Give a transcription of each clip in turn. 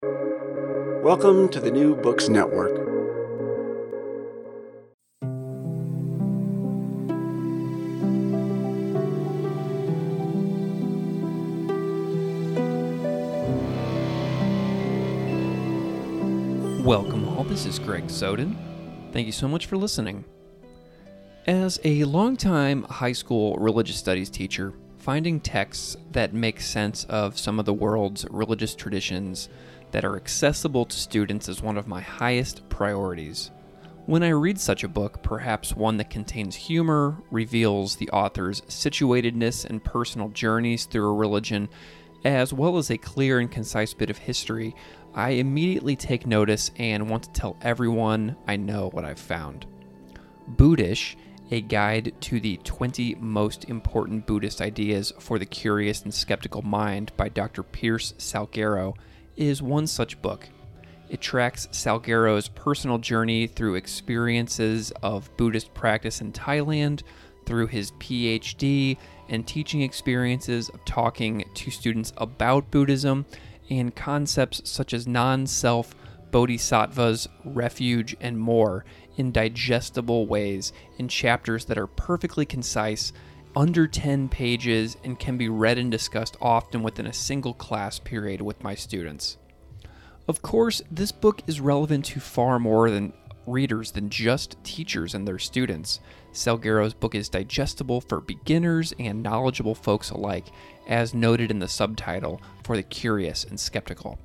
Welcome to the New Books Network. Welcome all, this is Greg Soden. Thank you so much for listening. As a longtime high school religious studies teacher, finding texts that make sense of some of the world's religious traditions that are accessible to students is one of my highest priorities. When I read such a book, perhaps one that contains humor, reveals the author's situatedness and personal journeys through a religion, as well as a clear and concise bit of history, I immediately take notice and want to tell everyone I know what I've found. Buddhish a guide to the 20 most important Buddhist ideas for the curious and skeptical mind by Dr. Pierce Salguero, is one such book. It tracks Salguero's personal journey through experiences of Buddhist practice in Thailand, through his PhD, and teaching experiences of talking to students about Buddhism, and concepts such as non self, bodhisattvas, refuge, and more in digestible ways in chapters that are perfectly concise, under 10 pages, and can be read and discussed often within a single class period with my students. Of course, this book is relevant to far more than readers than just teachers and their students. Salguero's book is digestible for beginners and knowledgeable folks alike, as noted in the subtitle for the curious and skeptical.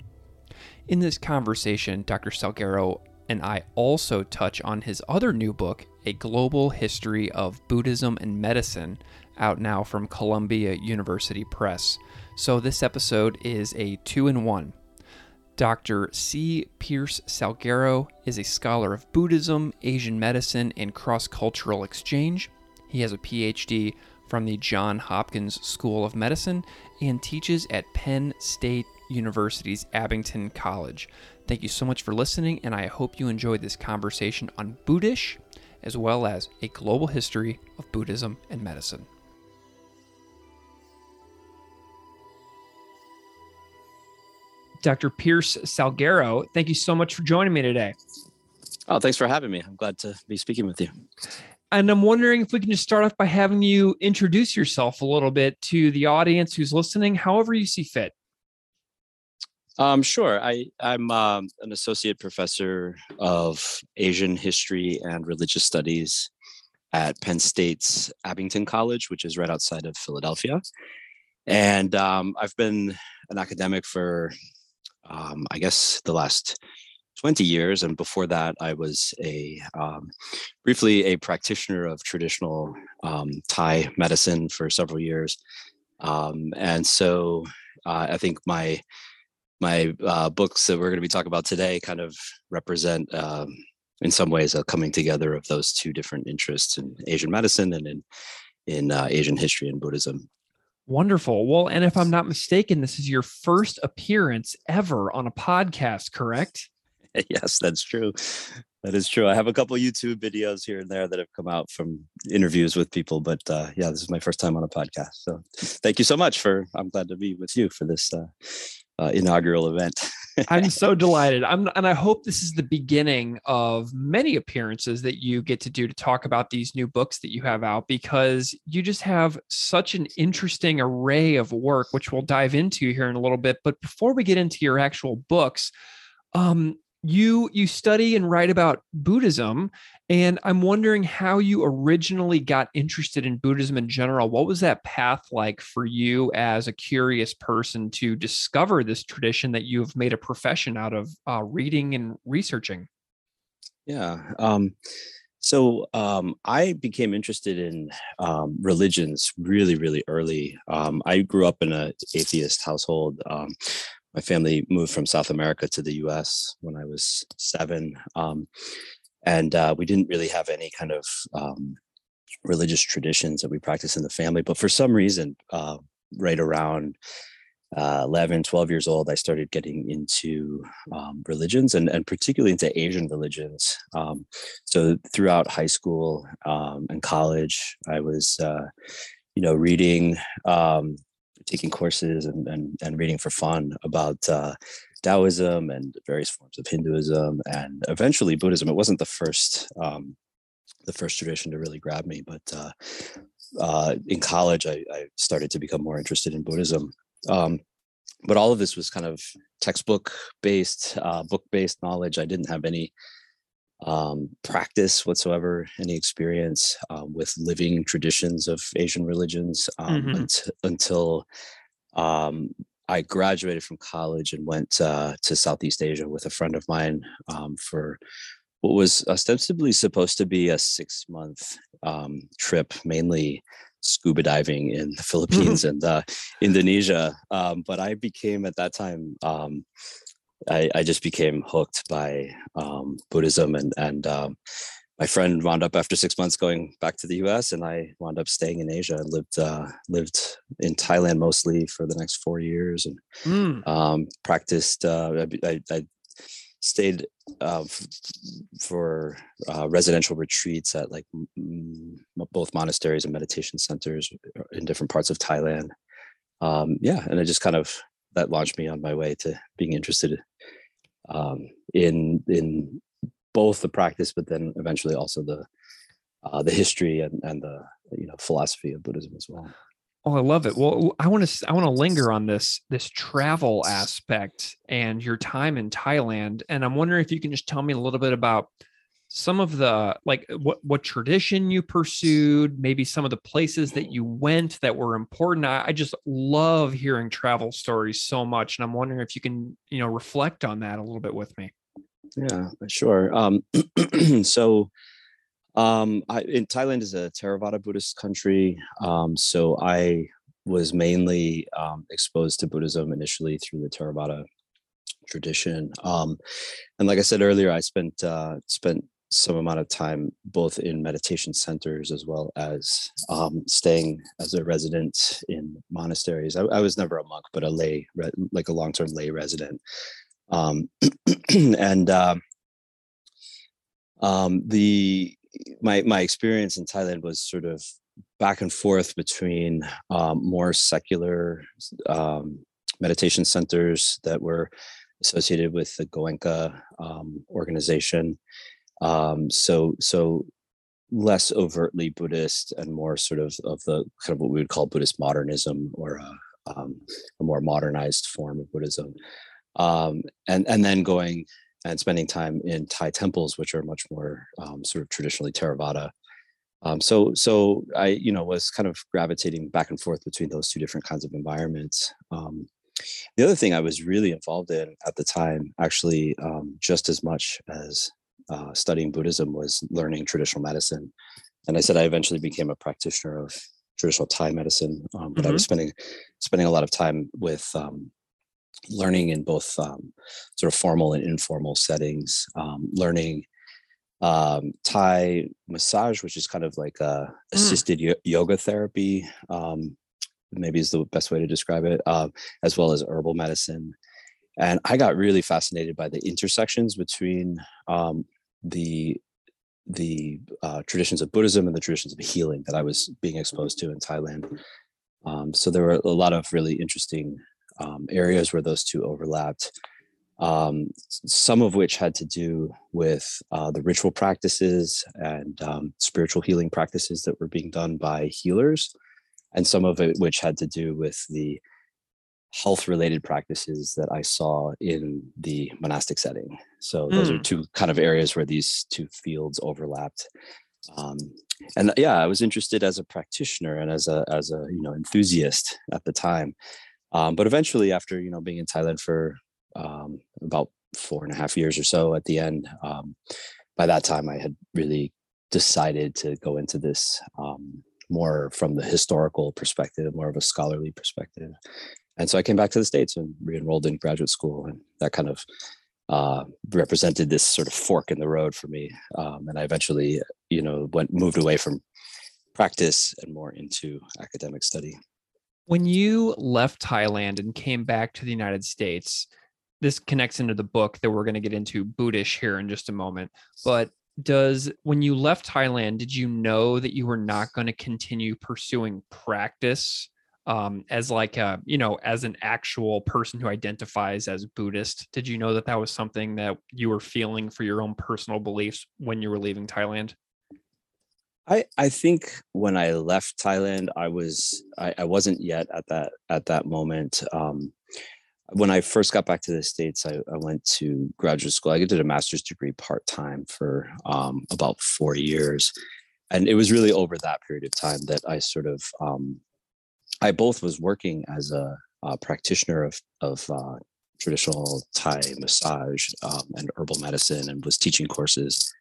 In this conversation, Dr. Salguero and I also touch on his other new book, A Global History of Buddhism and Medicine, out now from Columbia University Press. So this episode is a two in one. Dr. C. Pierce Salguero is a scholar of Buddhism, Asian medicine, and cross cultural exchange. He has a PhD from the Johns Hopkins School of Medicine and teaches at Penn State University's Abington College. Thank you so much for listening, and I hope you enjoyed this conversation on Buddhish, as well as a global history of Buddhism and medicine. Dr. Pierce Salguero, thank you so much for joining me today. Oh, thanks for having me. I'm glad to be speaking with you. And I'm wondering if we can just start off by having you introduce yourself a little bit to the audience who's listening, however you see fit. Um, sure. I, I'm um, an associate professor of Asian history and religious studies at Penn State's Abington College, which is right outside of Philadelphia. And um, I've been an academic for, um, I guess, the last 20 years. And before that, I was a um, briefly a practitioner of traditional um, Thai medicine for several years. and so uh, I think my my uh, books that we're going to be talking about today kind of represent um, in some ways a coming together of those two different interests in asian medicine and in in uh, asian history and buddhism wonderful. Well and if i'm not mistaken this is your first appearance ever on a podcast correct? Yes that's true. That is true. I have a couple youtube videos here and there that have come out from interviews with people but uh, yeah this is my first time on a podcast. So thank you so much for i'm glad to be with you for this uh, uh, inaugural event. I'm so delighted. I'm, and I hope this is the beginning of many appearances that you get to do to talk about these new books that you have out because you just have such an interesting array of work, which we'll dive into here in a little bit. But before we get into your actual books, um, you you study and write about Buddhism, and I'm wondering how you originally got interested in Buddhism in general. What was that path like for you as a curious person to discover this tradition that you've made a profession out of uh, reading and researching? Yeah. Um, so um, I became interested in um, religions really, really early. Um, I grew up in an atheist household. My family moved from South America to the U.S. when I was seven, um, and uh, we didn't really have any kind of um, religious traditions that we practice in the family. But for some reason, uh, right around uh, 11, 12 years old, I started getting into um, religions and, and particularly into Asian religions. Um, so throughout high school um, and college, I was, uh, you know, reading, um, taking courses and, and, and reading for fun about uh, Taoism and various forms of Hinduism and eventually Buddhism. It wasn't the first um, the first tradition to really grab me, but uh, uh, in college, I, I, started to become more interested in Buddhism. Um, but all of this was kind of textbook based, uh, book based knowledge. I didn't have any um, practice whatsoever, any experience um, with living traditions of Asian religions um, mm-hmm. until um, I graduated from college and went uh, to Southeast Asia with a friend of mine um, for what was ostensibly supposed to be a six month um, trip, mainly scuba diving in the Philippines and uh, Indonesia. Um, but I became at that time, um, I, I, just became hooked by um, Buddhism and and um, my friend wound up after six months going back to the U.S. and I wound up staying in Asia and lived uh, lived in Thailand mostly for the next four years and mm. practiced. Uh, I, I, stayed uh, f- for uh, residential retreats at like m- both monasteries and meditation centers uh, in different parts of Thailand. Um, yeah, and it just kind of that launched me on my way to being interested um, in in both the practice, but then eventually also the uh, the history and, and the you know philosophy of Buddhism as well. Oh, I love it. Well, I want to I want to linger on this this travel aspect and your time in Thailand, and I'm wondering if you can just tell me a little bit about some of the like what what tradition you pursued, maybe some of the places that you went that were important. I, I just love hearing travel stories so much, and I'm wondering if you can you know reflect on that a little bit with me. Yeah, sure. Um, so um, I, in Thailand is a Theravada Buddhist country, um, so I was mainly um, exposed to Buddhism initially through the Theravada tradition. Um, and like I said earlier, I spent uh, spent some amount of time both in meditation centers as well as um, staying as a resident in monasteries. I, I, was never a monk, but a lay, like a long term lay resident. Um, and uh, um, the my my experience in Thailand was sort of back and forth between um, more secular um, meditation centers that were associated with the Goenka organization. Um, so so less overtly Buddhist and more sort of of the kind of what we would call Buddhist modernism or a, um, a more modernized form of Buddhism. Um, and and then going and spending time in Thai temples, which are much more um, sort of traditionally Theravada. Um, so, so I, you know, was kind of gravitating back and forth between those two different kinds of environments. Um, the other thing I was really involved in at the time, actually, um, just as much as uh, studying Buddhism, was learning traditional medicine. And I said I eventually became a practitioner of traditional Thai medicine, um, but mm-hmm. I was spending spending a lot of time with um, learning in both um, sort of formal and informal settings, um, learning um, Thai massage, which is kind of like a mm. assisted mm. yoga therapy, um, maybe is the best way to describe it, uh, as well as herbal medicine. And I got really fascinated by the intersections between um, the the uh, traditions of Buddhism and the traditions of healing that I was being exposed to in Thailand. Um, so there were a lot of really interesting um, areas where those two overlapped. Um, some of which had to do with uh, the ritual practices and um, spiritual healing practices that were being done by healers, and some of it which had to do with the health related practices that I saw in the monastic setting. So those mm. are two kind of areas where these two fields overlapped. Um, and yeah, I was interested as a practitioner and as a as a you know enthusiast at the time um, but eventually, after you know being in Thailand for um, about four and a half years or so, at the end, um, by that time, I had really decided to go into this um, more from the historical perspective, more of a scholarly perspective. And so I came back to the states and re-enrolled in graduate school, and that kind of uh, represented this sort of fork in the road for me. Um, and I eventually, you know, went moved away from practice and more into academic study. When you left Thailand and came back to the United States, this connects into the book that we're going to get into Buddhish here in just a moment. But does when you left Thailand, did you know that you were not going to continue pursuing practice um, as like a you know as an actual person who identifies as Buddhist? Did you know that that was something that you were feeling for your own personal beliefs when you were leaving Thailand? I I think when I left Thailand, I was I, I wasn't yet at that at that moment. Um, when I first got back to the states, I, I, went to graduate school. I did a master's degree part time for um, about four years, and it was really over that period of time that I sort of um, I both was working as a, a practitioner of of uh, traditional Thai massage um, and herbal medicine, and was teaching courses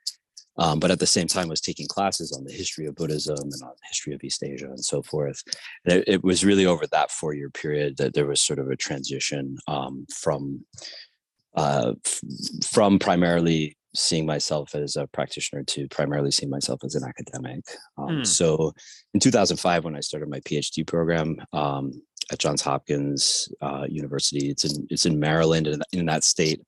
um, but at the same time was taking classes on the history of Buddhism and on the history of East Asia and so forth. And it, it was really over that four year period that there was sort of a transition um, from uh, f- from primarily seeing myself as a practitioner to primarily seeing myself as an academic. Um, mm. So in 2005, when I started my PhD program um, at Johns Hopkins uh, University, it's in it's in Maryland, and in that state,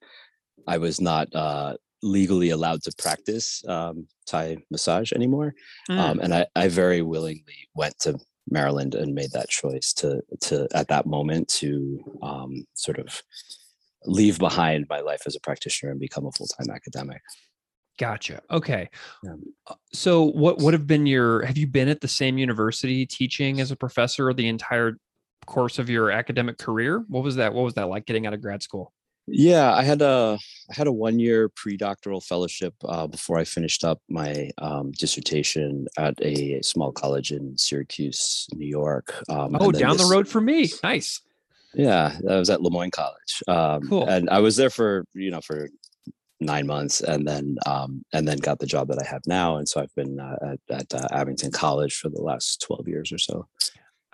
I was not uh, legally allowed to practice um, Thai massage anymore. Mm. Um, and I, I very willingly went to Maryland and made that choice to to at that moment to um, sort of leave behind my life as a practitioner and become a full time academic. Gotcha. Okay. Yeah. Uh, so what would have been your have you been at the same university teaching as a professor the entire course of your academic career? What was that what was that like getting out of grad school? Yeah, I had a I had a one year pre doctoral fellowship uh, before I finished up my um, dissertation at a small college in Syracuse, New York. Um, oh, down this, the road for me. Nice. Yeah, I was at Le Moyne College. Um, cool. And I was there for you know for nine months, and then um, and then got the job that I have now. And so I've been uh, at, at uh, Abington College for the last twelve years or so.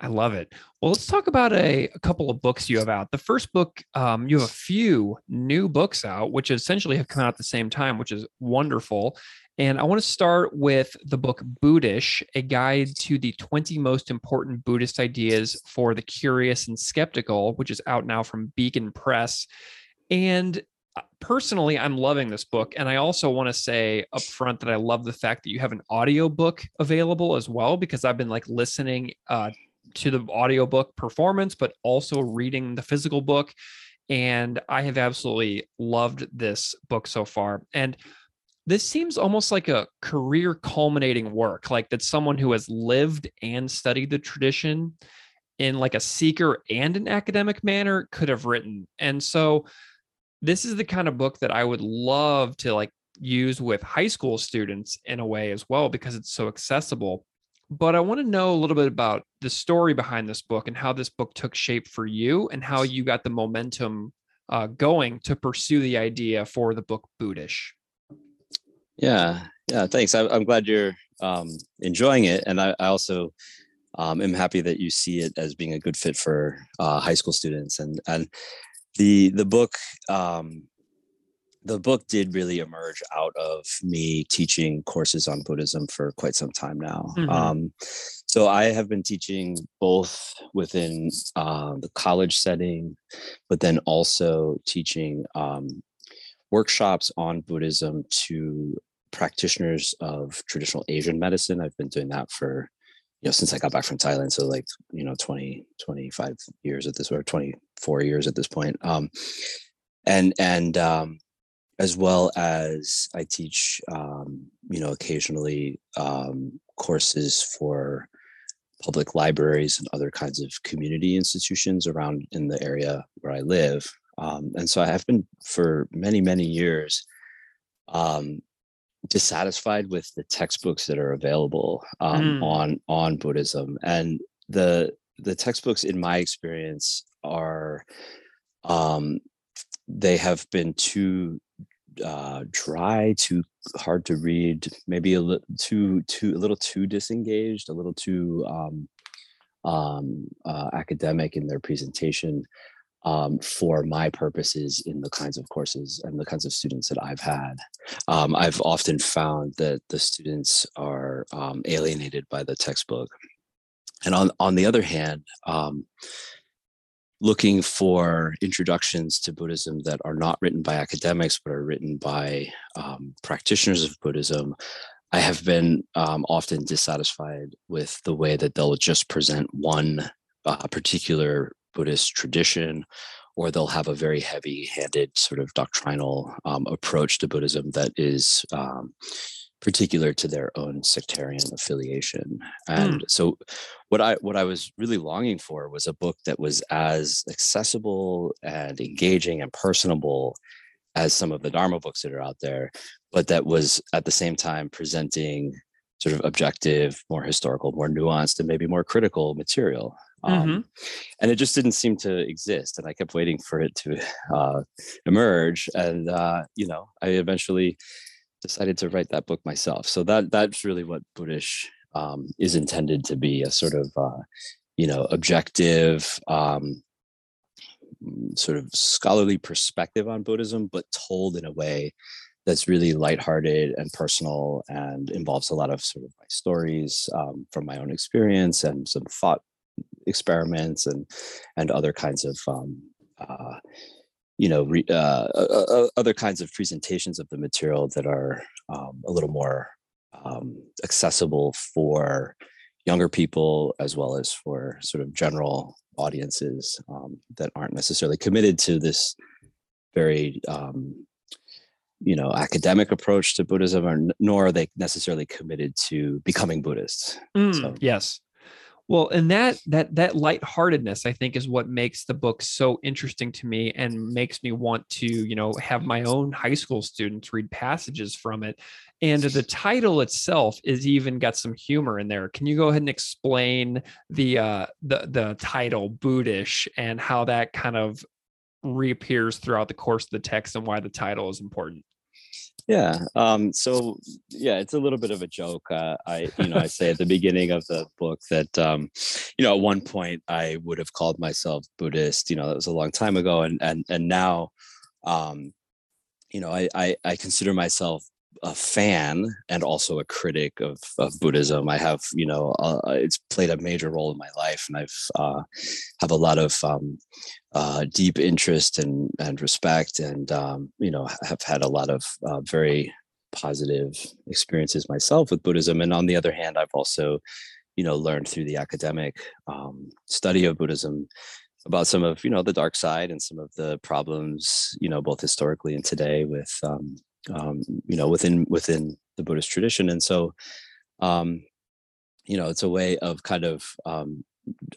I love it. Well, let's talk about a, a couple of books you have out. The first book, um, you have a few new books out, which essentially have come out at the same time, which is wonderful. And I want to start with the book Buddhish, a guide to the 20 most important Buddhist ideas for the curious and skeptical, which is out now from Beacon Press. And uh, personally i'm loving this book and i also want to say up front that i love the fact that you have an audio book available as well because i've been like listening uh, to the audiobook performance, but also reading the physical book. And I have absolutely loved this book so far. And this seems almost like a career culminating work, like that someone who has lived and studied the tradition in like a seeker and an academic manner could have written. And so this is the kind of book that I would love to like use with high school students in a way as well because it's so accessible but I want to know a little bit about the story behind this book and how this book took shape for you and how you got the momentum uh, going to pursue the idea for the book Buddhish. Yeah, yeah, thanks. I, am glad you're um, enjoying it, and I, I also um, am happy that you see it as being a good fit for uh, high school students. And and the the book um, the book did really emerge out of me teaching courses on Buddhism for quite some time now. Mm-hmm. Um, so I have been teaching both within uh, the college setting, but then also teaching um, workshops on Buddhism to practitioners of traditional Asian medicine. I've been doing that for you know since I got back from Thailand, so like you know 20 25 years at this or 24 years at this point. Um, and and um, as well as I teach, um, you know, occasionally um, courses for public libraries and other kinds of community institutions around in the area where I live. Um, and so I have been for many, many years um, dissatisfied with the textbooks that are available um, mm. on on Buddhism, and the the textbooks, in my experience, are um, they have been too uh, dry, too hard to read, maybe a little too too a little too disengaged, a little too um, um, uh, academic in their presentation um, for my purposes in the kinds of courses and the kinds of students that I've had. Um, I've often found that the students are um, alienated by the textbook. And on, on the other hand, um, looking for introductions to Buddhism that are not written by academics, but are written by um, practitioners of Buddhism, I have been um, often dissatisfied with the way that they'll just present one uh, particular Buddhist tradition, or they'll have a very heavy handed sort of doctrinal um, approach to Buddhism that is um, particular to their own sectarian affiliation. And mm. so what I what I was really longing for was a book that was as accessible and engaging and personable as some of the Dharma books that are out there, but that was at the same time presenting sort of objective, more historical, more nuanced, and maybe more critical material. Um, mm-hmm. And it just didn't seem to exist. And I kept waiting for it to uh, emerge. And, uh, you know, I eventually decided to write that book myself. So that that's really what Buddhish um, is intended to be a sort of, uh, you know, objective, um, sort of scholarly perspective on Buddhism, but told in a way that's really lighthearted and personal and involves a lot of sort of my stories um, from my own experience and some thought experiments and and other kinds of um, uh, you know re, uh, uh, other kinds of presentations of the material that are um, a little more um, accessible for younger people as well as for sort of general audiences um, that aren't necessarily committed to this very um, you know academic approach to buddhism or nor are they necessarily committed to becoming buddhists mm, so. yes well, and that that that lightheartedness, I think, is what makes the book so interesting to me and makes me want to, you know, have my own high school students read passages from it. And the title itself is even got some humor in there. Can you go ahead and explain the uh, the the title Buddhish and how that kind of reappears throughout the course of the text and why the title is important? Yeah. Um, so yeah, it's a little bit of a joke. Uh, I, you know, I say at the beginning of the book that, um, you know, at one point I would have called myself Buddhist. You know, that was a long time ago, and and and now, um, you know, I I, I consider myself a fan and also a critic of, of Buddhism. I have, you know, uh, it's played a major role in my life, and I've uh, have a lot of um, uh, deep interest and and respect, and um, you know, have had a lot of uh, very positive experiences myself with Buddhism. And on the other hand, I've also, you know, learned through the academic um, study of Buddhism about some of you know the dark side and some of the problems you know both historically and today with um, um, you know within within the buddhist tradition and so um, you know it's a way of kind of um,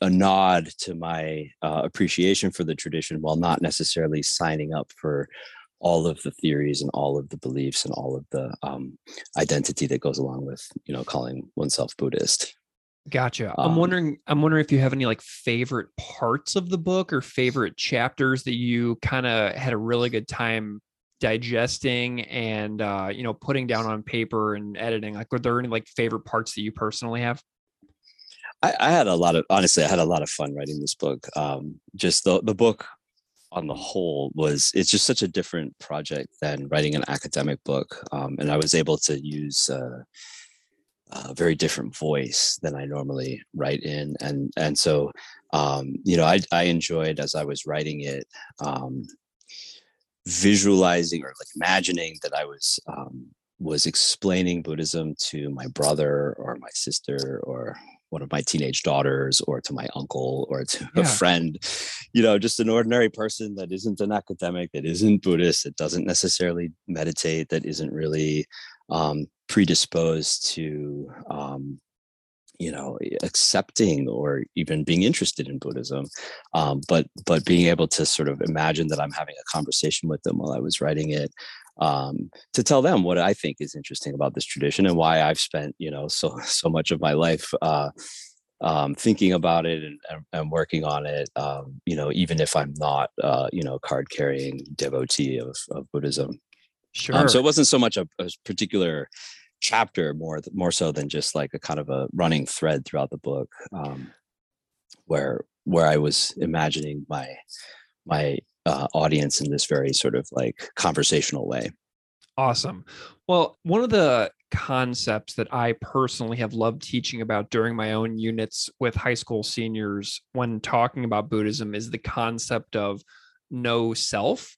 a nod to my uh, appreciation for the tradition while not necessarily signing up for all of the theories and all of the beliefs and all of the um, identity that goes along with you know calling oneself buddhist Gotcha. I'm um, wondering. I'm wondering if you have any like favorite parts of the book or favorite chapters that you kind of had a really good time digesting and uh, you know putting down on paper and editing. Like, were there any like favorite parts that you personally have? I, I had a lot of honestly, I had a lot of fun writing this book. Um, just the the book on the whole was it's just such a different project than writing an academic book, um, and I was able to use. Uh, a very different voice than I normally write in, and and so um, you know I I enjoyed as I was writing it um, visualizing or like imagining that I was um, was explaining Buddhism to my brother or my sister or one of my teenage daughters or to my uncle or to yeah. a friend you know just an ordinary person that isn't an academic that isn't buddhist that doesn't necessarily meditate that isn't really um, predisposed to um, you know accepting or even being interested in buddhism um, but but being able to sort of imagine that i'm having a conversation with them while i was writing it um, to tell them what i think is interesting about this tradition and why i've spent you know so so much of my life uh, um, thinking about it and, and, working on it um, you know even if i'm not uh, you know card carrying devotee of, of buddhism. Um, sure so it wasn't so much a, a particular chapter more more so than just like a kind of a running thread throughout the book um, where where I was imagining my my uh, audience in this very sort of like conversational way. Awesome. Well, one of the concepts that I personally have loved teaching about during my own units with high school seniors when talking about Buddhism is the concept of no self.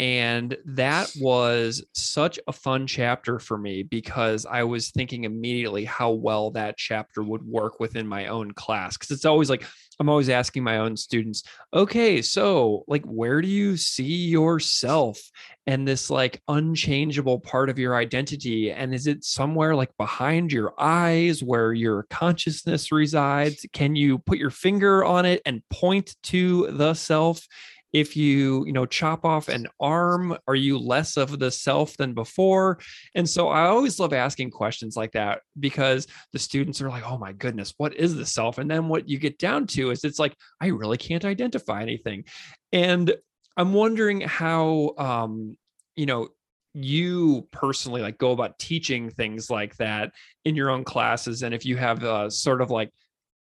And that was such a fun chapter for me because I was thinking immediately how well that chapter would work within my own class. Cause it's always like, I'm always asking my own students, okay, so like, where do you see yourself and this like unchangeable part of your identity? And is it somewhere like behind your eyes where your consciousness resides? Can you put your finger on it and point to the self? If you you know chop off an arm are you less of the self than before? And so i always love asking questions like that because the students are like oh my goodness what is the self? And then what you get down to is it's like i really can't identify anything. And i'm wondering how um you know you personally like go about teaching things like that in your own classes and if you have uh, sort of like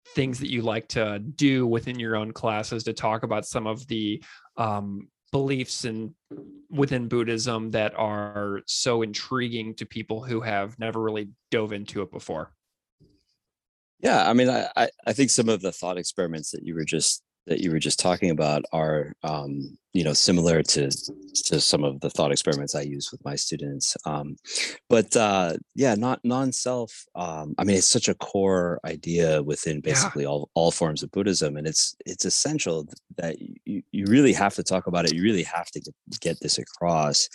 things that you like to do within your own classes to talk about some of the um, beliefs and within Buddhism that are so intriguing to people who have never really dove into it before? Yeah, I mean, I I think some of the thought experiments that you were just that you were just talking about are um, you know similar to to some of the thought experiments I use with my students. Um, but uh, yeah, not non-self. Um, I mean, it's such a core idea within basically yeah. all all forms of Buddhism, and it's it's essential that you you really have to talk about it. You really have to get, get this across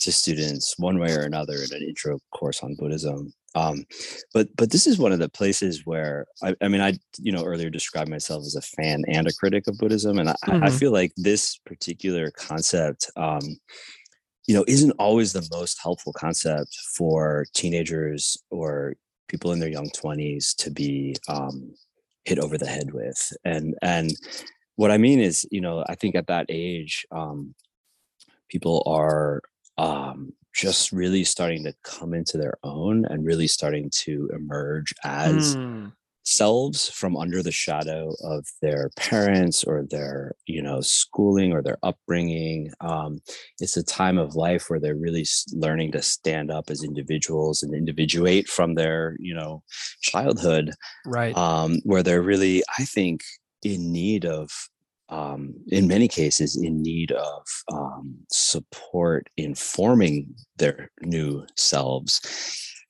to students one way or another in an intro course on Buddhism. Um, but but this is one of the places where I, I, mean I you know earlier described myself as a fan and a critic of Buddhism, and I, mm-hmm. I feel like this particular concept, um, you know, isn't always the most helpful concept for teenagers or people in their young twenties to be um, hit over the head with. And and what I mean is, you know, I think at that age, um, people are um, just really starting to come into their own and really starting to emerge as mm. selves from under the shadow of their parents or their you know schooling or their upbringing. Um, it's a time of life where they're really learning to stand up as individuals and individuate from their you know childhood. Right. Um, where they're really i think in need of um, in many cases in need of um, support in forming their new selves.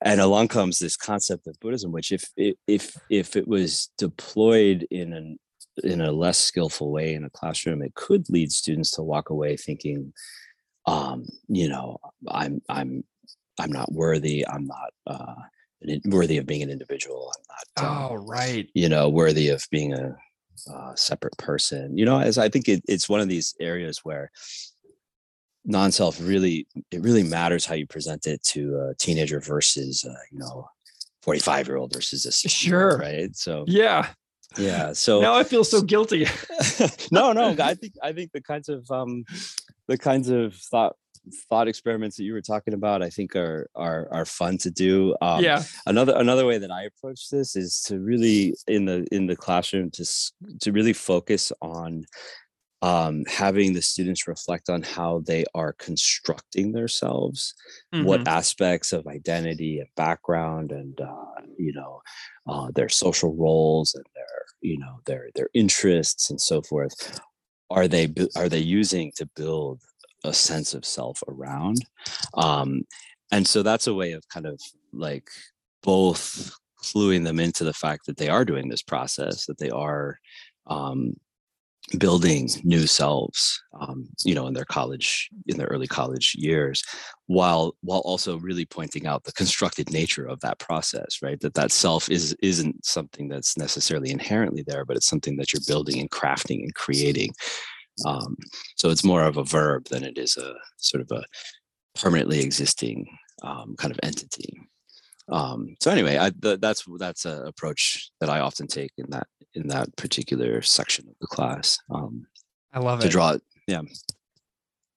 And along comes this concept of buddhism which if if if it was deployed in an in a less skillful way in a classroom it could lead students to walk away thinking um you know i'm i'm i'm not worthy. I'm not uh worthy of being an individual. I'm not um, oh right. you know worthy of being a uh, separate person you know as i think it, it's one of these areas where non-self really it really matters how you present it to a teenager versus uh, you know 45 year old versus a sure. right? So yeah. Yeah so now i feel so guilty. No no i think i think the kinds of um the kinds of thought thought experiments that you were talking about i think are are are fun to do um, yeah another another way that i approach this is to really in the in the classroom to to really focus on um, having the students reflect on how they are constructing themselves mm-hmm. what aspects of identity and background and uh, you know uh, their social roles and their you know their their interests and so forth are they are they using to build a sense of self around um, and so that's a way of kind of like both cluing them into the fact that they are doing this process that they are um, building new selves um, you know in their college in their early college years while while also really pointing out the constructed nature of that process right? That that self is isn't something that's necessarily inherently there but it's something that you're building and crafting and creating um, so it's more of a verb than it is a sort of a permanently existing um, kind of entity. Um, so anyway, I, the, that's that's an approach that I often take in that in that particular section of the class. Um, I love to it. To draw. Yeah.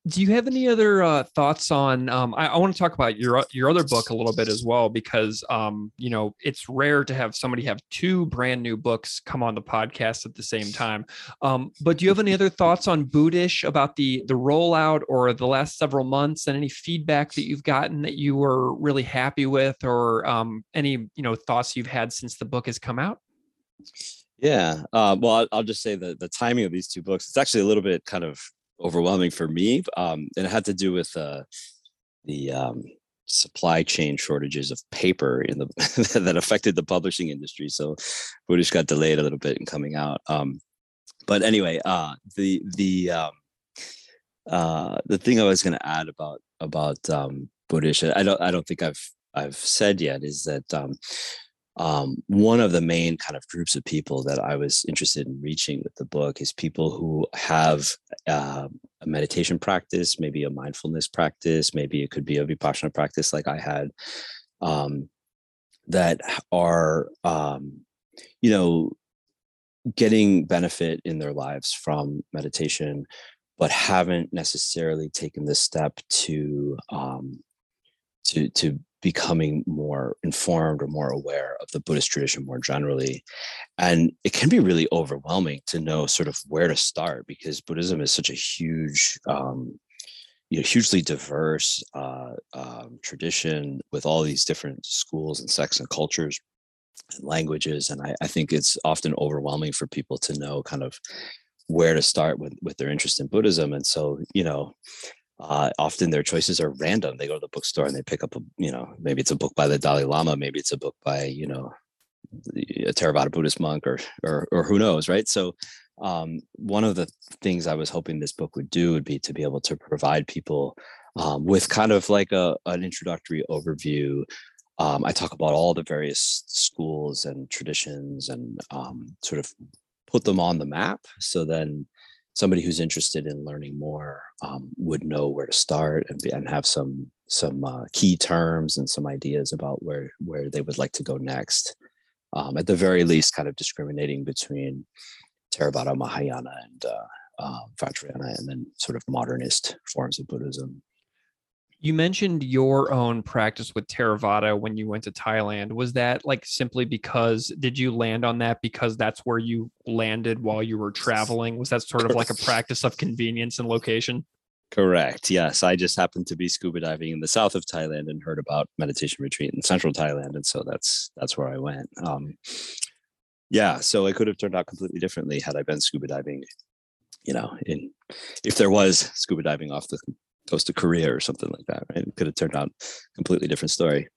Do you have any other uh, thoughts on? Um, I, I want to talk about your your other book a little bit as well because um, you know it's rare to have somebody have two brand new books come on the podcast at the same time. Um, but do you have any other thoughts on Buddhish about the the rollout or the last several months and any feedback that you've gotten that you were really happy with, or um, any you know thoughts you've had since the book has come out? Yeah. Uh, well, I'll, I'll just say that the timing of these two books, it's actually a little bit kind of overwhelming for me. Um, and it had to do with uh, the um, supply chain shortages of paper in the that affected the publishing industry. So Buddhish got delayed a little bit in coming out. Um, but anyway, uh, the the um, uh, the thing I was going to add about about um, Buddhish, I don't I don't think I've I've said yet is that um, um, one of the main kind of groups of people that I was interested in reaching with the book is people who have uh, a meditation practice, maybe a mindfulness practice, maybe it could be a vipassana practice like I had, um, that are, um, you know, getting benefit in their lives from meditation, but haven't necessarily taken the step to um, to to becoming more informed or more aware of the Buddhist tradition more generally. And it can be really overwhelming to know sort of where to start because Buddhism is such a huge, um, you know, hugely diverse uh, um, tradition with all these different schools and sects and cultures and languages. And I, I think it's often overwhelming for people to know kind of where to start with with their interest in Buddhism. And so, you know, uh, often their choices are random. They go to the bookstore and they pick up a, you know, maybe it's a book by the Dalai Lama, maybe it's a book by, you know, a Theravada Buddhist monk or, or, or who knows, right? So, um, one of the things I was hoping this book would do would be to be able to provide people um, with kind of like a, an introductory overview. Um, I talk about all the various schools and traditions and um, sort of put them on the map. So then somebody who's interested in learning more um, would know where to start and, be, and have some some uh, key terms and some ideas about where where they would like to go next. Um, at the very least, kind of discriminating between Theravada, Mahayana, and uh, uh, Vajrayana, and then sort of modernist forms of Buddhism. You mentioned your own practice with Theravada when you went to Thailand. Was that like simply because did you land on that because that's where you landed while you were traveling? Was that sort of like a practice of convenience and location? Correct. Yes. I just happened to be scuba diving in the south of Thailand and heard about meditation retreat in central Thailand. And so that's that's where I went. Um, yeah, so it could have turned out completely differently had I been scuba diving, you know, in if there was scuba diving off the goes to Korea or something like that, right? It could have turned out completely different story.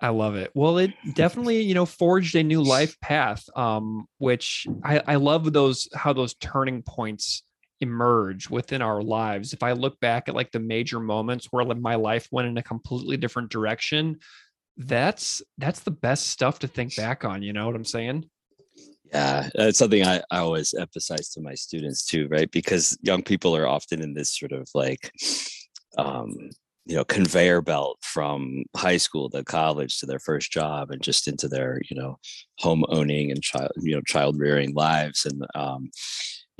I love it. Well, it definitely, you know, forged a new life path, um, which I, I love those how those turning points emerge within our lives. If I look back at like the major moments where my life went in a completely different direction, that's that's the best stuff to think back on. You know what I'm saying? Yeah, it's something I, I always emphasize to my students too, right? Because young people are often in this sort of like um, you know conveyor belt from high school to college to their first job and just into their you know home owning and child you know child rearing lives. And um,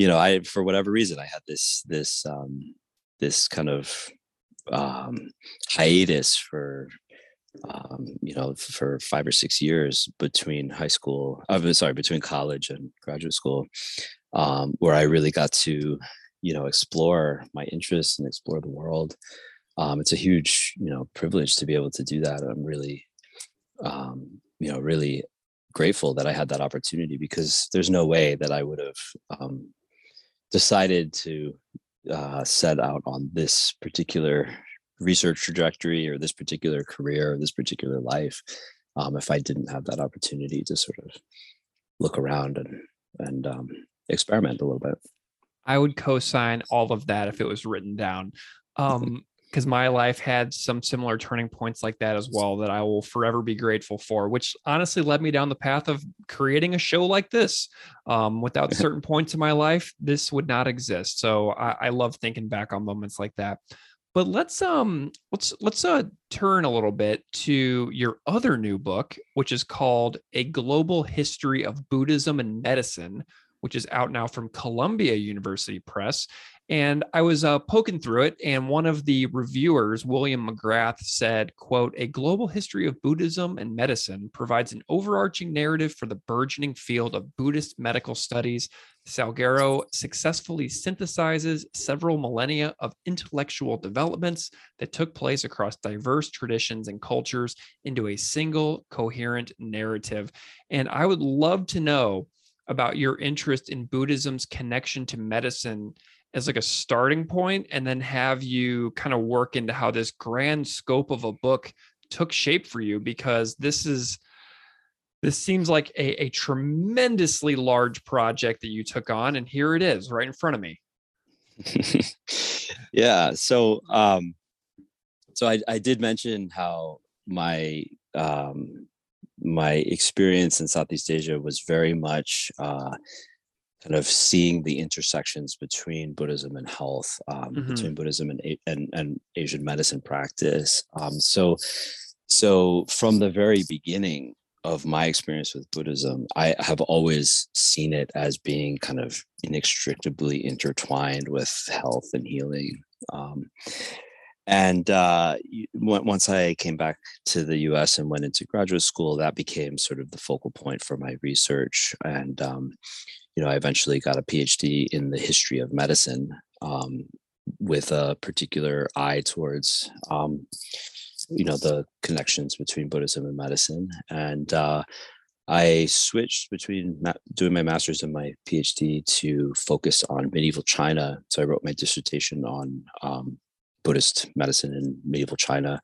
you know i for whatever reason i had this this um, this kind of um, hiatus for um, you know for five or six years between high school i'm sorry between college and graduate school um, where i really got to you know explore my interests and explore the world um, it's a huge you know privilege to be able to do that. I'm really um, you know really grateful that i had that opportunity because there's no way that i would have um, decided to uh, set out on this particular research trajectory or this particular career or this particular life um, if i didn't have that opportunity to sort of look around and and um, experiment a little bit I would co-sign all of that if it was written down. Um, because my life had some similar turning points like that as well that I will forever be grateful for, which honestly led me down the path of creating a show like this. Um, without certain points in my life, this would not exist. So I, I love thinking back on moments like that. But let's um let's let's uh turn a little bit to your other new book, which is called A Global History of Buddhism and Medicine, which is out now from Columbia University Press. And I was uh, poking through it, and one of the reviewers, William McGrath, said, quote, a global history of Buddhism and medicine provides an overarching narrative for the burgeoning field of Buddhist medical studies. Salguero successfully synthesizes several millennia of intellectual developments that took place across diverse traditions and cultures into a single coherent narrative. And I would love to know about your interest in Buddhism's connection to medicine as like a starting point and then have you kind of work into how this grand scope of a book took shape for you because this is this seems like a, a tremendously large project that you took on and here it is right in front of me. Yeah so um so I, I did mention how my um my experience in southeast asia was very much uh kind of seeing the intersections between Buddhism and health, um, mm-hmm. between Buddhism and, and, and Asian medicine practice. Um, so, so from the very beginning of my experience with Buddhism, I have always seen it as being kind of inextricably intertwined with health and healing. Um, and uh, once I came back to the U.S. and went into graduate school, that became sort of the focal point for my research. And um, you know, I eventually got a PhD in the history of medicine um, with a particular eye towards, um, you know, the connections between Buddhism and medicine. And uh, I switched between ma- doing my master's and my PhD to focus on medieval China. So I wrote my dissertation on um, Buddhist medicine in medieval China.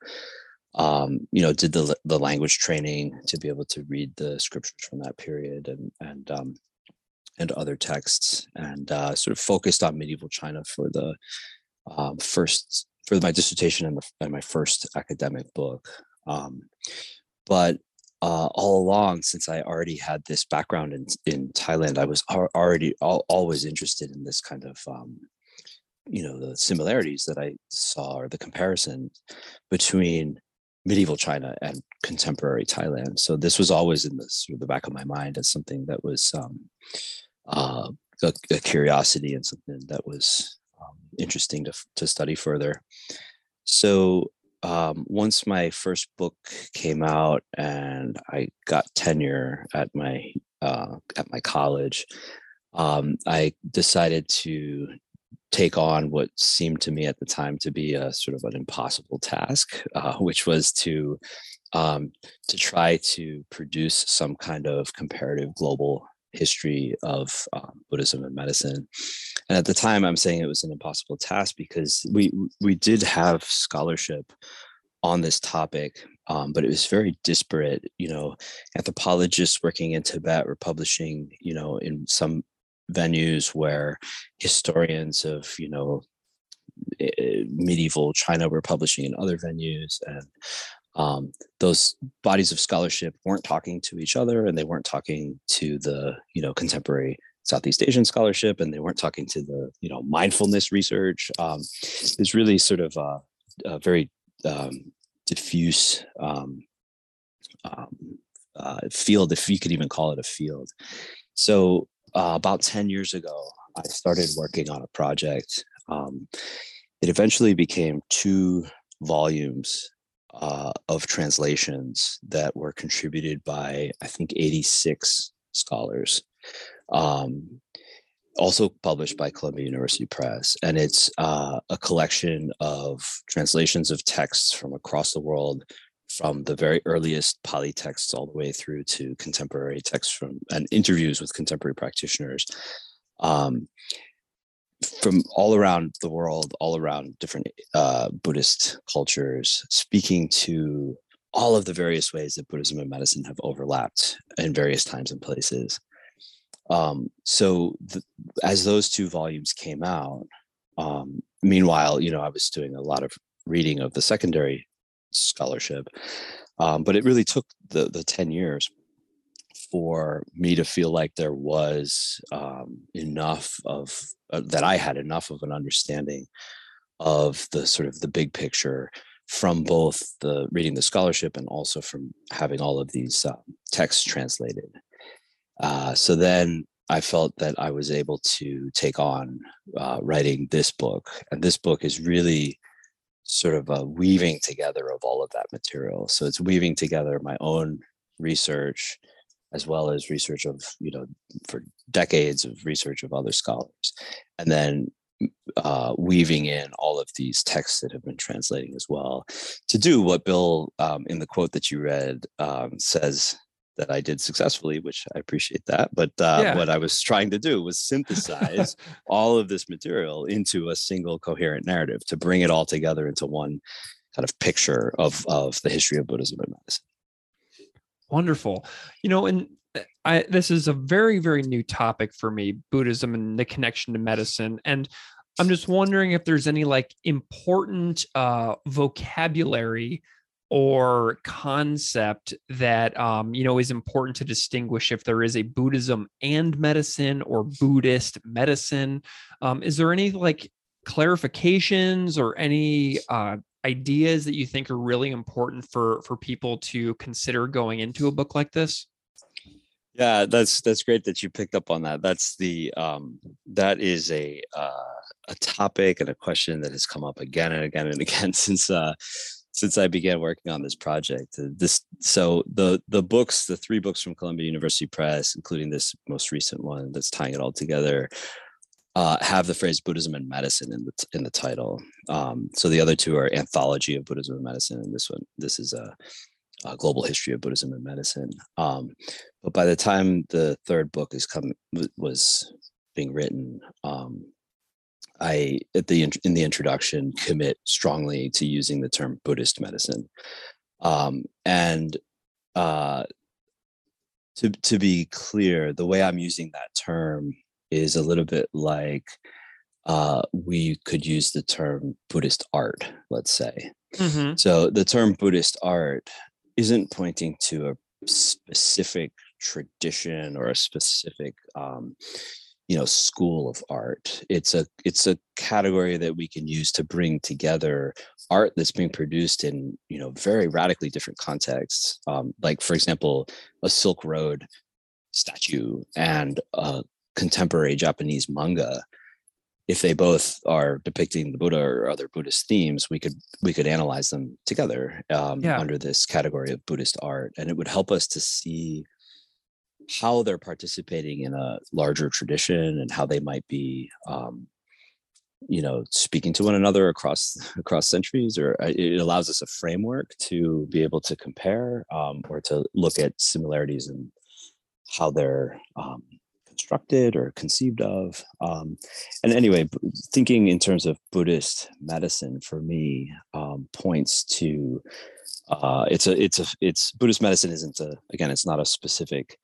Um, you know, did the the language training to be able to read the scriptures from that period, and and um, and other texts, and uh, sort of focused on medieval China for the um, first for my dissertation and, the, and my first academic book. Um, but uh, all along, since I already had this background in in Thailand, I was already always interested in this kind of um, you know the similarities that I saw or the comparison between medieval China and contemporary Thailand. So this was always in the sort of the back of my mind as something that was um, uh, a, a, curiosity and something that was um, interesting to, to study further. So um, once my first book came out and I got tenure at my uh, at my college, um, I decided to take on what seemed to me at the time to be a sort of an impossible task, uh, which was to um, to try to produce some kind of comparative global history of um, Buddhism and medicine. And at the time, I'm saying it was an impossible task because we we did have scholarship on this topic, um, but it was very disparate. You know, anthropologists working in Tibet were publishing, you know, in some venues where historians of, you know, medieval China were publishing in other venues, and um, those bodies of scholarship weren't talking to each other and they weren't talking to the you know contemporary southeast asian scholarship and they weren't talking to the you know mindfulness research. Um, it's really sort of a, a very um, diffuse um, um, uh, field if you could even call it a field. So uh, about 10 years ago i started working on a project um, it eventually became two volumes uh, of translations that were contributed by, I think, 86 scholars. Um, also published by Columbia University Press. And it's uh, a collection of translations of texts from across the world, from the very earliest Pali texts all the way through to contemporary texts from and interviews with contemporary practitioners. Um, from all around the world, all around different uh, Buddhist cultures, speaking to all of the various ways that Buddhism and medicine have overlapped in various times and places. Um, so, the, as those two volumes came out, um, meanwhile, you know, I was doing a lot of reading of the secondary scholarship, um, but it really took the the ten years for me to feel like there was um, enough of uh, that I had enough of an understanding of the sort of the big picture from both the reading the scholarship and also from having all of these uh, texts translated. Uh, so then I felt that I was able to take on uh, writing this book, and this book is really sort of a weaving together of all of that material. So it's weaving together my own research as well as research of you know for decades of research of other scholars and then uh, weaving in all of these texts that have been translating as well to do what bill um, in the quote that you read um, says that i did successfully which i appreciate that but uh, yeah. what i was trying to do was synthesize all of this material into a single coherent narrative to bring it all together into one kind of picture of, of the history of buddhism and medicine Wonderful. You know, and uh, I this is a very very new topic for me, Buddhism and the connection to medicine and I'm just wondering if there's any like important uh vocabulary or concept that um, you know is important to distinguish if there is a Buddhism and medicine or Buddhist medicine. Um, is there any like clarifications or any uh, ideas that you think are really important for for people to consider going into a book like this? Yeah, that's that's great that you picked up on that. That's the um, that is a uh, a topic and a question that has come up again and again and again since uh, since I began working on this project. Uh, this so the the books, the three books from Columbia University Press, including this most recent one that's tying it all together, uh, have the phrase Buddhism and medicine in the in the title. Um, so the other two are anthology of Buddhism and medicine, and this one this is a, a global history of Buddhism and medicine. Um, but by the time the third book is come was being written, um, I at the in the introduction commit strongly to using the term Buddhist medicine, um, and uh, to to be clear, the way I'm using that term is a little bit like uh, we could use the term Buddhist art, let's say. Mm-hmm. So the term Buddhist art isn't pointing to a specific tradition or a specific um, you know school of art it's a it's a category that we can use to bring together art that's being produced in you know very radically different contexts um, like for example a silk road statue and a contemporary Japanese manga, if they both are depicting the Buddha or other Buddhist themes, we could we could analyze them together um, yeah. under this category of Buddhist art, and it would help us to see how they're participating in a larger tradition and how they might be um, you know speaking to one another across across centuries or uh, it allows us a framework to be able to compare um, or to look at similarities in how they're um, constructed or conceived of. Um, and anyway, thinking in terms of Buddhist medicine for me um, points to uh, it's a it's a it's Buddhist medicine isn't a again it's not a specific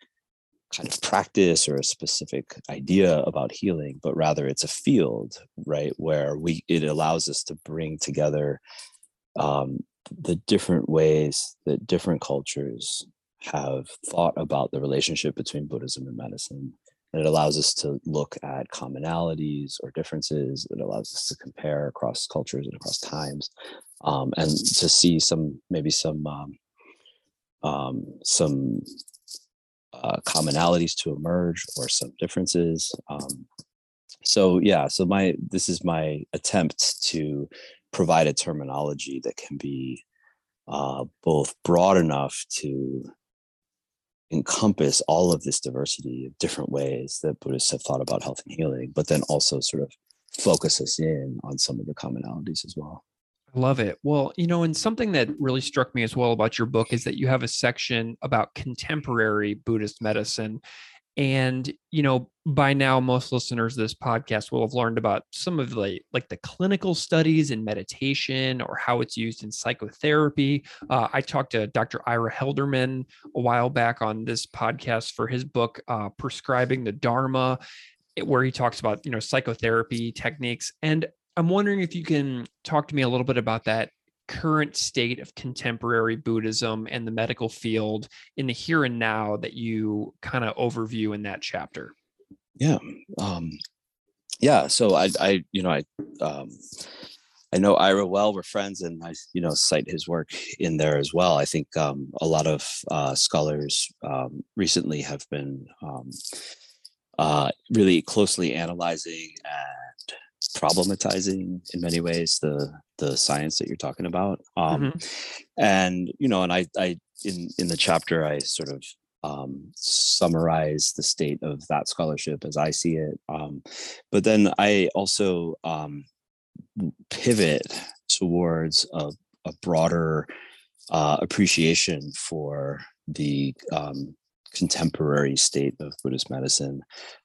kind of practice or a specific idea about healing, but rather it's a field, right, where we it allows us to bring together um, the different ways that different cultures have thought about the relationship between Buddhism and medicine and it allows us to look at commonalities or differences. It allows us to compare across cultures and across times, um, and to see some maybe some um, um, some uh, commonalities to emerge or some differences. Um, so yeah, so my this is my attempt to provide a terminology that can be uh, both broad enough to encompass all of this diversity of different ways that Buddhists have thought about health and healing, but then also sort of focus us in on some of the commonalities as well. Love it. Well, you know, and something that really struck me as well about your book is that you have a section about contemporary Buddhist medicine. And, you know, by now most listeners of this podcast will have learned about some of the like the clinical studies in meditation or how it's used in psychotherapy. Uh, I talked to Dr. Ira Helderman a while back on this podcast for his book, uh, Prescribing the Dharma, where he talks about, you know, psychotherapy techniques. And I'm wondering if you can talk to me a little bit about that current state of contemporary Buddhism and the medical field in the here and now that you kind of overview in that chapter? Yeah. Um, yeah. So I, I, you know, I, um, I know Ira well. We're friends, and I, you know, cite his work in there as well. I think um, a lot of uh, scholars um, recently have been um, uh, really closely analyzing and problematizing in many ways the the science that you're talking about. Um, mm-hmm. And you know, and I I in in the chapter I sort of um, summarize the state of that scholarship as I see it. Um, but then I also um, pivot towards a, a broader uh, appreciation for the um, contemporary state of Buddhist medicine.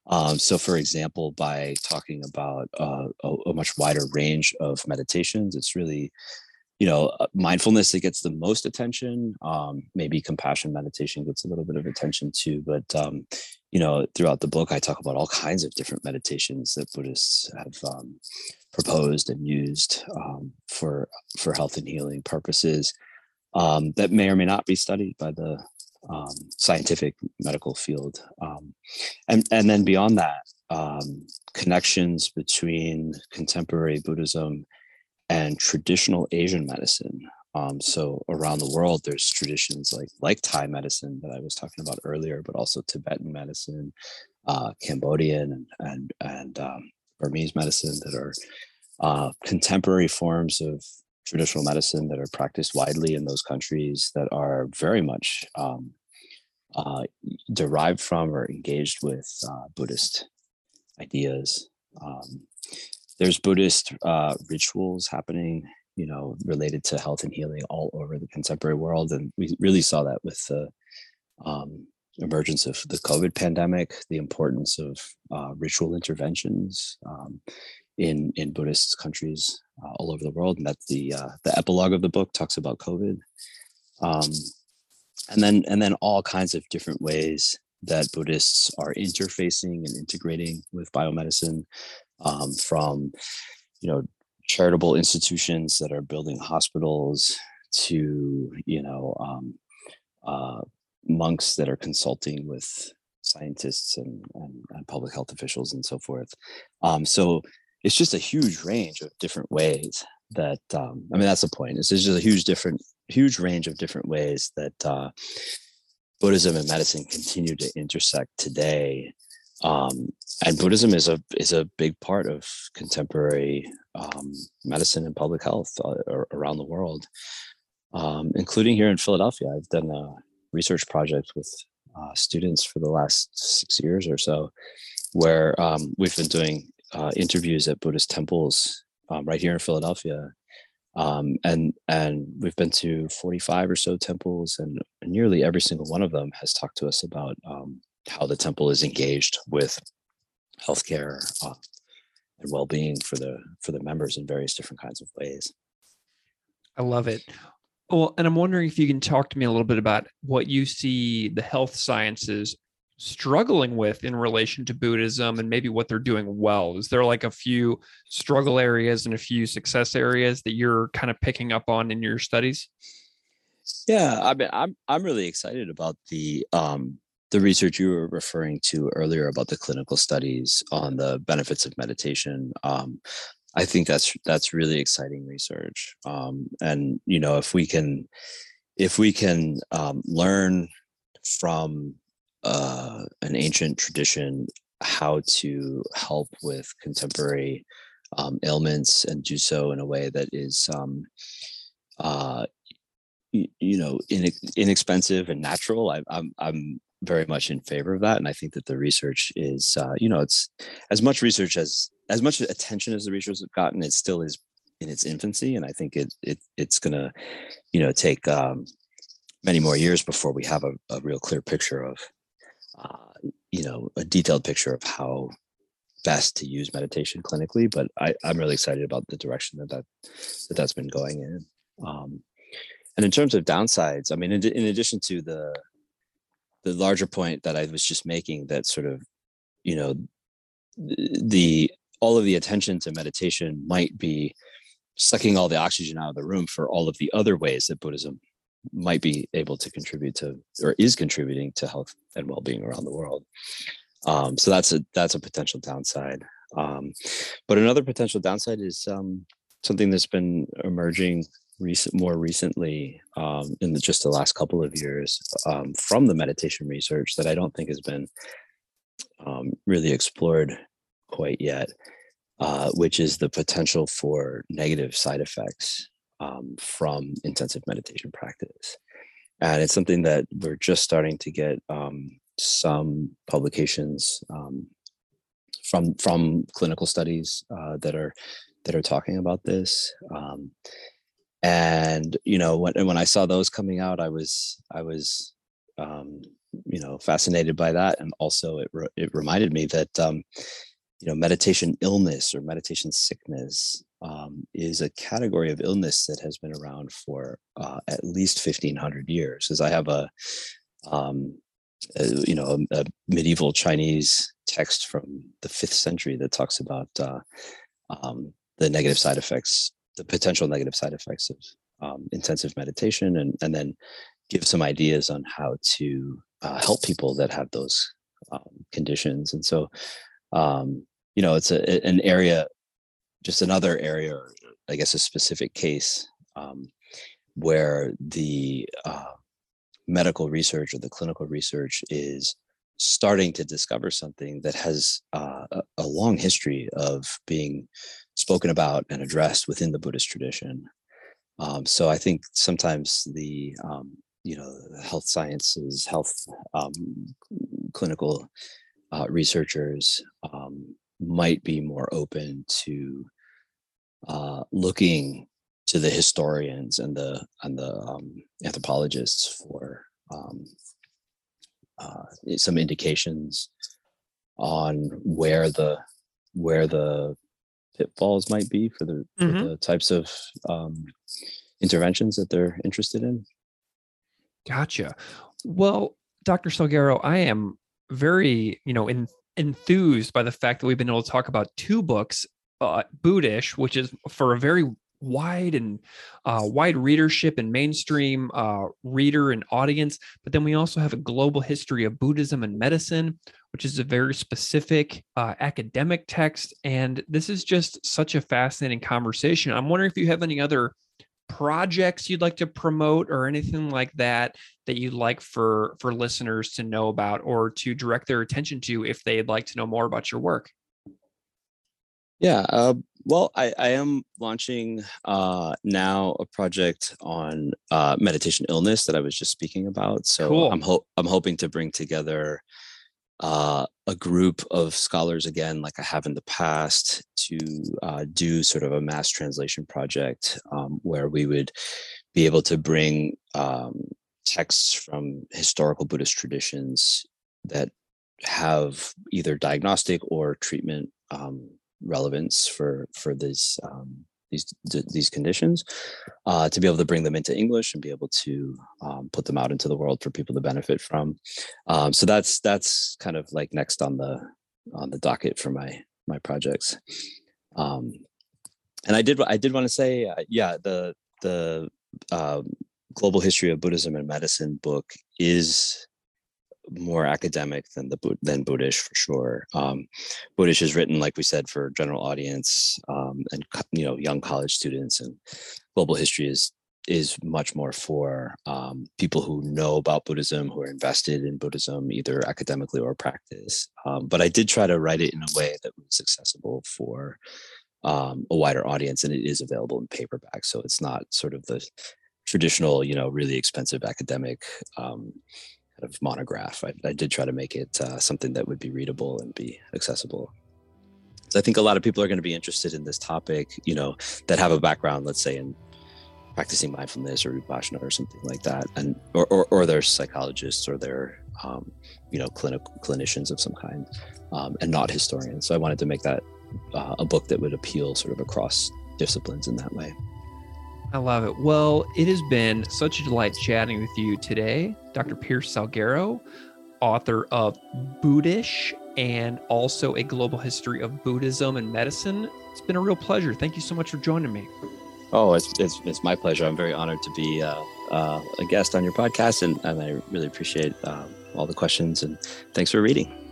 Um, so, for example, by talking about uh, a, a, much wider range of meditations, it's really you know uh, mindfulness that gets the most attention um, maybe compassion meditation gets a little bit of attention too but um, you know throughout the book i talk about all kinds of different meditations that buddhists have um, proposed and used um, for for health and healing purposes um, that may or may not be studied by the um, scientific medical field and and then beyond that connections between contemporary buddhism and traditional Asian medicine. Um, so around the world, there's traditions like like Thai medicine that I was talking about earlier, but also Tibetan medicine, uh, Cambodian, and and, and um, Burmese medicine that are uh, contemporary forms of traditional medicine that are practiced widely in those countries that are very much um, uh, derived from or engaged with uh, Buddhist ideas. Um, there's Buddhist uh, rituals happening, you know, related to health and healing all over the contemporary world, and we really saw that with the um, emergence of the COVID pandemic, the importance of uh, ritual interventions um, in in Buddhist countries uh, all over the world, and that's the uh, the epilogue of the book talks about COVID, um, and then and then all kinds of different ways that Buddhists are interfacing and integrating with biomedicine um, from you know charitable institutions that are building hospitals to you know um, uh, monks that are consulting with scientists and, and, and, public health officials and so forth. Um, so it's just a huge range of different ways that um, i mean that's the point. It's just a huge different huge range of different ways that uh, buddhism and medicine continue to intersect today um, and Buddhism is a is a big part of contemporary um, medicine and public health uh, around the world, um, including here in Philadelphia. I've done a research project with uh, students for the last six years or so, where um, we've been doing uh, interviews at Buddhist temples um, right here in Philadelphia. Um, and and we've been to 45 or so temples, and nearly every single one of them has talked to us about um, how the temple is engaged with healthcare uh, and well-being for the for the members in various different kinds of ways. I love it. Well, and I'm wondering if you can talk to me a little bit about what you see the health sciences struggling with in relation to Buddhism and maybe what they're doing well. Is there like a few struggle areas and a few success areas that you're kind of picking up on in your studies? Yeah, I mean, I'm I'm really excited about the um, the research you were referring to earlier about the clinical studies on the benefits of meditation um, i think that's that's really exciting research um, and you know if we can if we can um, learn from uh, an ancient tradition how to help with contemporary um, ailments and do so in a way that is um, uh, you, you know inexpensive and natural. I, I'm, I'm very much in favor of that and i think that the research is uh, you know it's as much research as as much attention as the research has gotten it still is in its infancy and i think it, it it's gonna you know take um, many more years before we have a, a real clear picture of uh, you know a detailed picture of how best to use meditation clinically but I, i'm really excited about the direction that that, that that's been going in. Um, and in terms of downsides i mean in, in addition to the the larger point that I was just making that sort of, you know, the all of the attention to meditation might be sucking all the oxygen out of the room for all of the other ways that Buddhism might be able to contribute to or is contributing to health and well-being around the world. Um, so that's a that's a potential downside. Um, but another potential downside is um, something that's been emerging recent more recently um, in the, just the last couple of years um, from the meditation research that I don't think has been um, really explored quite yet, uh, which is the potential for negative side effects um, from intensive meditation practice. And it's something that we're just starting to get um, some publications um, from from clinical studies uh, that are that are talking about this. Um, and you know when when I saw those coming out, I was I was um, you know fascinated by that, and also it re- it reminded me that um, you know meditation illness or meditation sickness um, is a category of illness that has been around for uh, at least 1500 years as i have a, um, a you know a, a, medieval chinese text from the fifth century that talks about uh, um, the negative side effects the potential negative side effects of um, intensive meditation and, and then give some ideas on how to uh, help people that have those um, conditions. And so um, you know it's a, an area just another area or i guess a specific case um, where the uh, medical research or the clinical research is starting to discover something that has uh, a, long history of being spoken about and addressed within the buddhist tradition. Um, so i think sometimes the um, you know health sciences health um, clinical uh, researchers um, might be more open to uh, looking to the historians and the and the um, anthropologists for um, uh, some indications on where the where the pitfalls might be for the, mm-hmm. for the types of um, interventions that they're interested in. Gotcha. Well, Dr. Salguero, I am very, you know, in enthused by the fact that we've been able to talk about two books, uh, Buddhish, which is for a very wide and uh, wide readership and mainstream uh, reader and audience. But then we also have a global history of Buddhism and medicine, which is a very specific uh, academic text. And this is just such a fascinating conversation. I'm wondering if you have any other projects you'd like to promote or anything like that that you'd like for for listeners to know about or to direct their attention to if they'd like to know more about your work yeah uh, well I, I am launching uh, now a project on uh, meditation illness that i was just speaking about so cool. i'm ho- i'm hoping to bring together uh, a group of scholars again, like I have in the past, to uh, do sort of a mass translation project um, where we would be able to bring um, texts from historical Buddhist traditions that have either diagnostic or treatment um, relevance for for these um, these these conditions uh, to be able to bring them into english and be able to um, put them out into the world for people to benefit from. Um, so that's that's kind of like next on the on the docket for my my projects. Um, and i did i did want to say uh, yeah the the um, global history of buddhism and medicine book is more academic than the than Buddhish for sure. Um, Buddhish is written, like we said, for general audience um, and you know young college students, and global history is is much more for um, people who know about Buddhism, who are invested in Buddhism, either academically or practice. Um, but I did try to write it in a way that was accessible for um, a wider audience, and it is available in paperback, so it's not sort of the traditional, you know, really expensive academic um, kind of monograph. I, I did try to make it uh, something that would be readable and be accessible. So I think a lot of people are going to be interested in this topic, you know, that have a background, let's say, in practicing mindfulness or vipassana or something like that, and or or, or they're psychologists or they're um, you know clinical clinicians of some kind, um, and not historians. So I wanted to make that uh, a book that would appeal sort of across disciplines in that way. I love it. Well, it has been such a delight chatting with you today, Dr. Pierce Salguero, author of Buddhish and also a global history of Buddhism and medicine. It's been a real pleasure. Thank you so much for joining me. Oh, it's, it's, it's my pleasure. I'm very honored to be uh, uh, a guest on your podcast, and, and I really appreciate uh, all the questions. And thanks for reading.